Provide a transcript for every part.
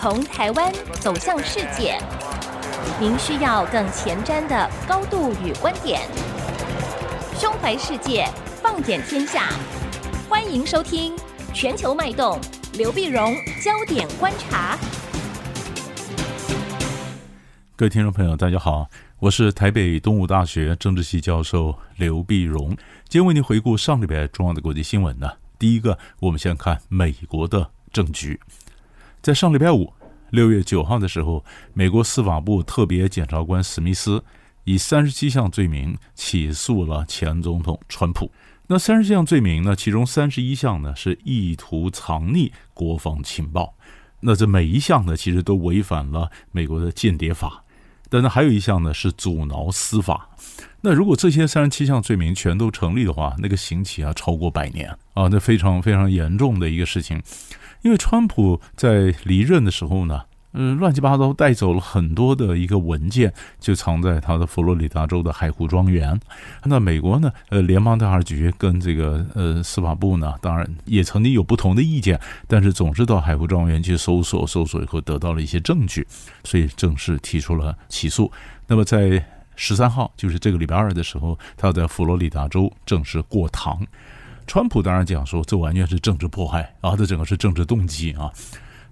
从台湾走向世界，您需要更前瞻的高度与观点。胸怀世界，放眼天下，欢迎收听《全球脉动》，刘碧荣焦点观察。各位听众朋友，大家好，我是台北东吴大学政治系教授刘碧荣，今天为您回顾上礼拜重要的国际新闻呢。第一个，我们先看美国的政局。在上礼拜五，六月九号的时候，美国司法部特别检察官史密斯以三十七项罪名起诉了前总统川普。那三十七项罪名呢，其中三十一项呢是意图藏匿国防情报。那这每一项呢，其实都违反了美国的间谍法。但是还有一项呢是阻挠司法。那如果这些三十七项罪名全都成立的话，那个刑期啊超过百年啊，那非常非常严重的一个事情。因为川普在离任的时候呢，嗯，乱七八糟带走了很多的一个文件，就藏在他的佛罗里达州的海湖庄园。那美国呢，呃，联邦调查局跟这个呃司法部呢，当然也曾经有不同的意见，但是总是到海湖庄园去搜索，搜索以后得到了一些证据，所以正式提出了起诉。那么在十三号，就是这个礼拜二的时候，他在佛罗里达州正式过堂。川普当然讲说，这完全是政治迫害啊，这整个是政治动机啊。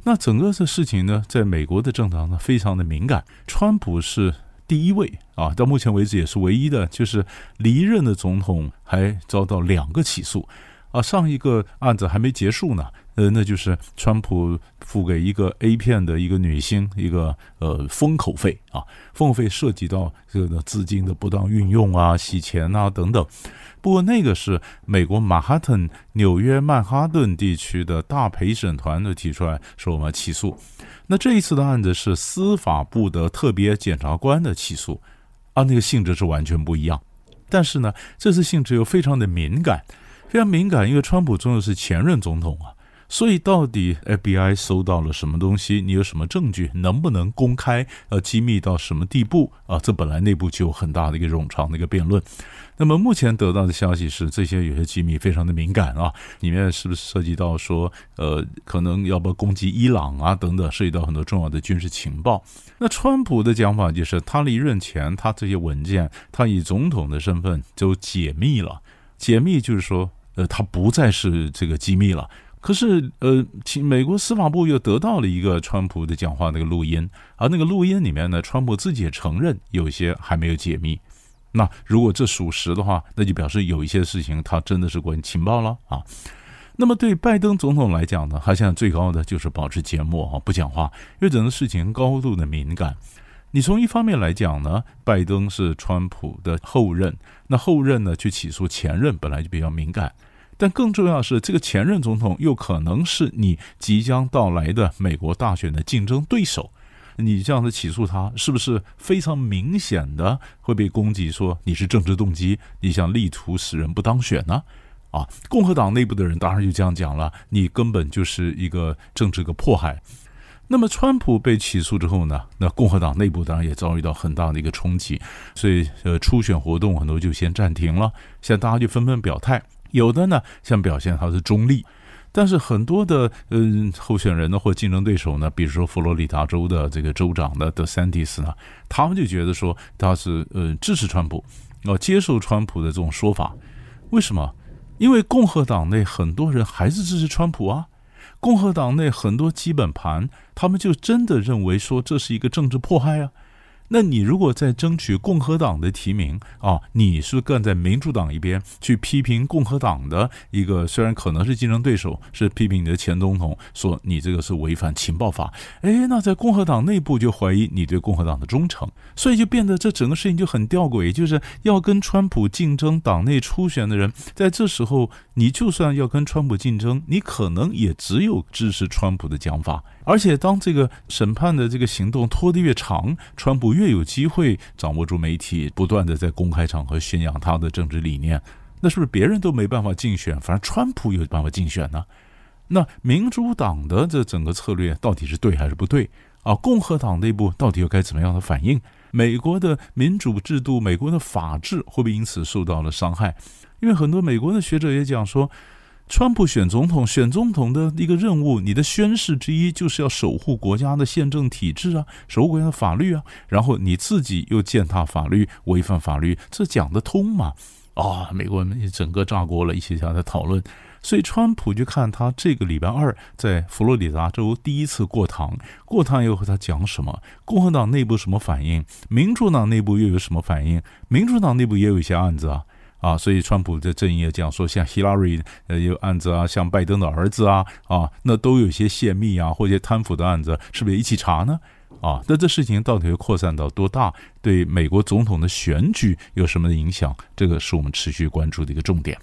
那整个这事情呢，在美国的政坛呢，非常的敏感。川普是第一位啊，到目前为止也是唯一的，就是离任的总统还遭到两个起诉啊。上一个案子还没结束呢。呃，那就是川普付给一个 A 片的一个女星一个呃封口费啊，封口费涉及到这个资金的不当运用啊、洗钱啊等等。不过那个是美国马哈顿、纽约曼哈顿地区的大陪审团的提出来说我们起诉。那这一次的案子是司法部的特别检察官的起诉，啊，那个性质是完全不一样。但是呢，这次性质又非常的敏感，非常敏感，因为川普终究是前任总统啊。所以，到底 FBI 搜到了什么东西？你有什么证据？能不能公开？呃，机密到什么地步？啊，这本来内部就有很大的一个冗长的一个辩论。那么，目前得到的消息是，这些有些机密非常的敏感啊，里面是不是涉及到说，呃，可能要不要攻击伊朗啊等等，涉及到很多重要的军事情报。那川普的讲法就是，他离任前，他这些文件，他以总统的身份就解密了。解密就是说，呃，他不再是这个机密了。可是，呃，美国司法部又得到了一个川普的讲话那个录音，而那个录音里面呢，川普自己也承认有些还没有解密。那如果这属实的话，那就表示有一些事情他真的是关于情报了啊。那么对拜登总统来讲呢，他现在最高的就是保持缄默啊，不讲话，因为整个事情高度的敏感。你从一方面来讲呢，拜登是川普的后任，那后任呢去起诉前任本来就比较敏感。但更重要的是，这个前任总统又可能是你即将到来的美国大选的竞争对手，你这样子起诉他，是不是非常明显的会被攻击说你是政治动机，你想力图使人不当选呢？啊，共和党内部的人当然就这样讲了，你根本就是一个政治个迫害。那么，川普被起诉之后呢，那共和党内部当然也遭遇到很大的一个冲击，所以呃，初选活动很多就先暂停了，现在大家就纷纷表态。有的呢，像表现他是中立，但是很多的嗯候选人呢或竞争对手呢，比如说佛罗里达州的这个州长的德桑蒂斯呢，他们就觉得说他是呃支持川普，哦接受川普的这种说法，为什么？因为共和党内很多人还是支持川普啊，共和党内很多基本盘，他们就真的认为说这是一个政治迫害啊。那你如果在争取共和党的提名啊，你是站在民主党一边去批评共和党的一个，虽然可能是竞争对手，是批评你的前总统，说你这个是违反情报法。哎，那在共和党内部就怀疑你对共和党的忠诚，所以就变得这整个事情就很吊诡，就是要跟川普竞争党内初选的人，在这时候你就算要跟川普竞争，你可能也只有支持川普的讲法。而且，当这个审判的这个行动拖得越长，川普越有机会掌握住媒体，不断的在公开场合宣扬他的政治理念，那是不是别人都没办法竞选，反而川普有办法竞选呢？那民主党的这整个策略到底是对还是不对啊？共和党内部到底又该怎么样的反应？美国的民主制度、美国的法治会不会因此受到了伤害？因为很多美国的学者也讲说。川普选总统，选总统的一个任务，你的宣誓之一就是要守护国家的宪政体制啊，守护国家的法律啊。然后你自己又践踏法律，违反法律，这讲得通吗？啊，美国人整个炸锅了，一起下在讨论。所以川普就看他这个礼拜二在佛罗里达州第一次过堂，过堂以后他讲什么？共和党内部什么反应？民主党内部又有什么反应？民主党内部也有一些案子啊。啊，所以川普的阵营也讲说，像希拉里呃有案子啊，像拜登的儿子啊啊，那都有些泄密啊，或者贪腐的案子，是不是一起查呢？啊，那这事情到底会扩散到多大？对美国总统的选举有什么影响？这个是我们持续关注的一个重点。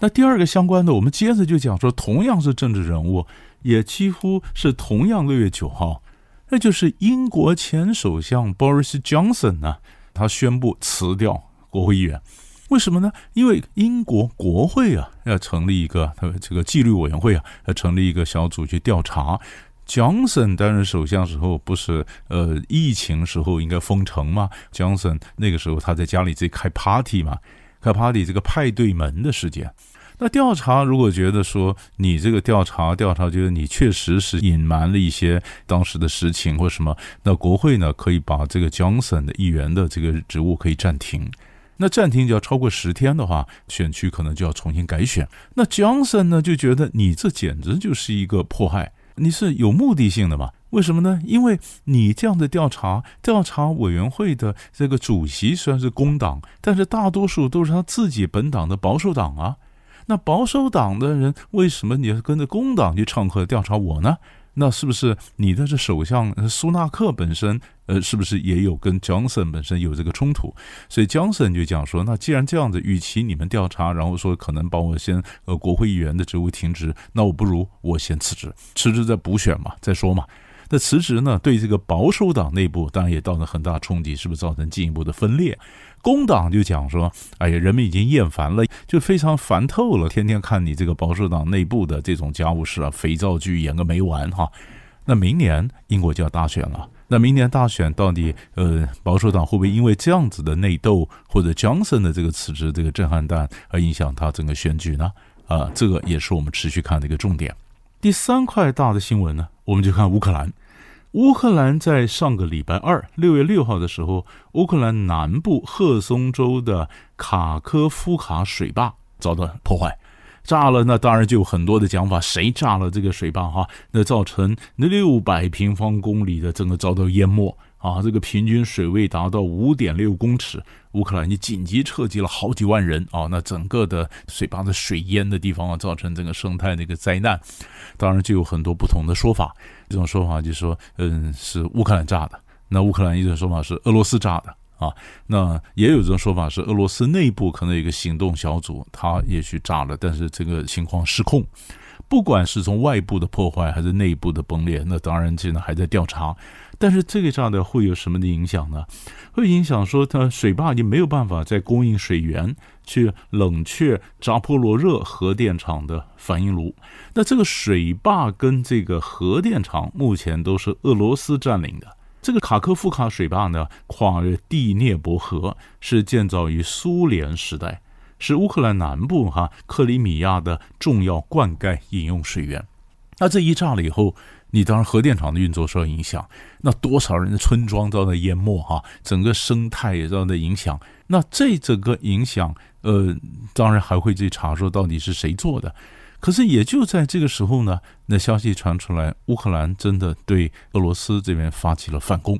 那第二个相关的，我们接着就讲说，同样是政治人物，也几乎是同样六月九号，那就是英国前首相 Boris Johnson 呢，他宣布辞掉国会议员。为什么呢？因为英国国会啊要成立一个他这个纪律委员会啊，要成立一个小组去调查。Johnson 担任首相时候不是呃疫情时候应该封城吗？Johnson 那个时候他在家里自己开 party 嘛，开 party 这个派对门的事件。那调查如果觉得说你这个调查调查觉得你确实是隐瞒了一些当时的实情或什么，那国会呢可以把这个 Johnson 的议员的这个职务可以暂停。那暂停就要超过十天的话，选区可能就要重新改选。那 Johnson 呢就觉得你这简直就是一个迫害，你是有目的性的嘛？为什么呢？因为你这样的调查调查委员会的这个主席虽然是工党，但是大多数都是他自己本党的保守党啊。那保守党的人为什么你要跟着工党去唱和调查我呢？那是不是你的这首相苏纳克本身，呃，是不是也有跟 Johnson 本身有这个冲突？所以 Johnson 就讲说，那既然这样子，与其你们调查，然后说可能把我先呃国会议员的职务停职，那我不如我先辞职，辞职再补选嘛，再说嘛。那辞职呢，对这个保守党内部当然也造成很大冲击，是不是造成进一步的分裂？工党就讲说，哎呀，人们已经厌烦了，就非常烦透了，天天看你这个保守党内部的这种家务事啊，肥皂剧演个没完哈。那明年英国就要大选了，那明年大选到底呃，保守党会不会因为这样子的内斗或者 Johnson 的这个辞职这个震撼弹而影响他整个选举呢？啊，这个也是我们持续看的一个重点。第三块大的新闻呢，我们就看乌克兰。乌克兰在上个礼拜二，六月六号的时候，乌克兰南部赫松州的卡科夫卡水坝遭到破坏，炸了。那当然就有很多的讲法，谁炸了这个水坝？哈，那造成那六百平方公里的整个遭到淹没。啊，这个平均水位达到五点六公尺，乌克兰你紧急撤离了好几万人啊！那整个的水坝的水淹的地方啊，造成整个生态的一个灾难。当然就有很多不同的说法，一种说法就是说，嗯，是乌克兰炸的；那乌克兰一种说法是俄罗斯炸的啊。那也有一种说法是俄罗斯内部可能有一个行动小组，他也许炸了，但是这个情况失控。不管是从外部的破坏还是内部的崩裂，那当然现在还在调查。但是这个炸的会有什么的影响呢？会影响说它水坝已经没有办法再供应水源去冷却扎波罗热核电厂的反应炉。那这个水坝跟这个核电厂目前都是俄罗斯占领的。这个卡科夫卡水坝呢，跨越第聂伯河，是建造于苏联时代，是乌克兰南部哈克里米亚的重要灌溉饮用水源。那这一炸了以后。你当然核电厂的运作受到影响，那多少人的村庄遭到淹没哈，整个生态也遭到影响。那这整个影响，呃，当然还会去查说到底是谁做的。可是也就在这个时候呢，那消息传出来，乌克兰真的对俄罗斯这边发起了反攻。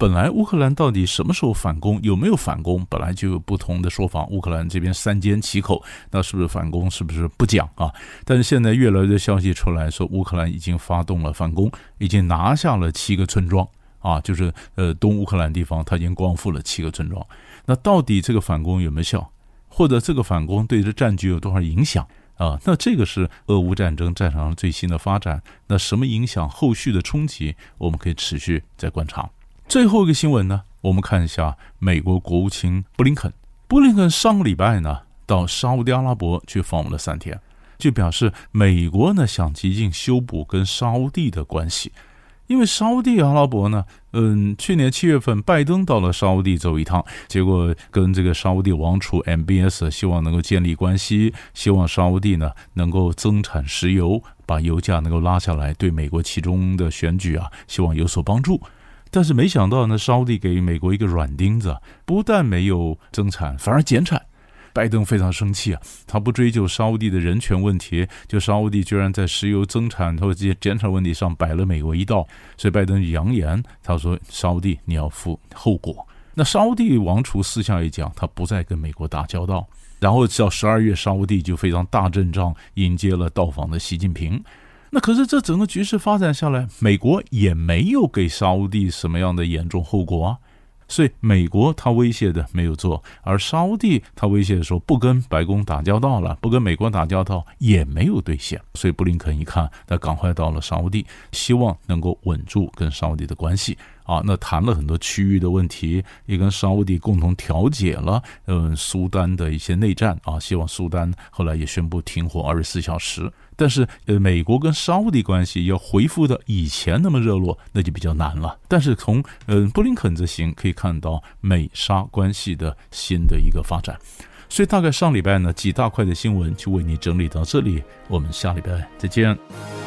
本来乌克兰到底什么时候反攻，有没有反攻，本来就有不同的说法。乌克兰这边三缄其口，那是不是反攻，是不是不讲啊？但是现在越来越消息出来说，乌克兰已经发动了反攻，已经拿下了七个村庄啊，就是呃东乌克兰地方，他已经光复了七个村庄。那到底这个反攻有没有效，或者这个反攻对这战局有多少影响啊？那这个是俄乌战争战场上最新的发展。那什么影响后续的冲击，我们可以持续再观察。最后一个新闻呢，我们看一下美国国务卿布林肯。布林肯上个礼拜呢到沙地阿拉伯去访问了三天，就表示美国呢想极尽修补跟沙地的关系，因为沙地阿拉伯呢，嗯，去年七月份拜登到了沙地走一趟，结果跟这个沙地王储 MBS 希望能够建立关系，希望沙地呢能够增产石油，把油价能够拉下来，对美国其中的选举啊，希望有所帮助。但是没想到呢，沙地给美国一个软钉子，不但没有增产，反而减产。拜登非常生气啊，他不追究沙地的人权问题，就沙地居然在石油增产或者这些减产问题上摆了美国一道，所以拜登扬言他说沙地你要负后果。那沙地王储私下一讲，他不再跟美国打交道。然后到十二月，沙地就非常大阵仗迎接了到访的习近平。那可是这整个局势发展下来，美国也没有给沙乌地什么样的严重后果啊。所以美国他威胁的没有做，而沙乌地他威胁说不跟白宫打交道了，不跟美国打交道也没有兑现。所以布林肯一看，他赶快到了沙乌地，希望能够稳住跟沙乌地的关系啊。那谈了很多区域的问题，也跟沙地共同调解了，嗯，苏丹的一些内战啊，希望苏丹后来也宣布停火二十四小时。但是，呃，美国跟沙地关系要恢复到以前那么热络，那就比较难了。但是从嗯布林肯这行可以看到美沙关系的新的一个发展。所以大概上礼拜呢几大块的新闻就为你整理到这里，我们下礼拜再见。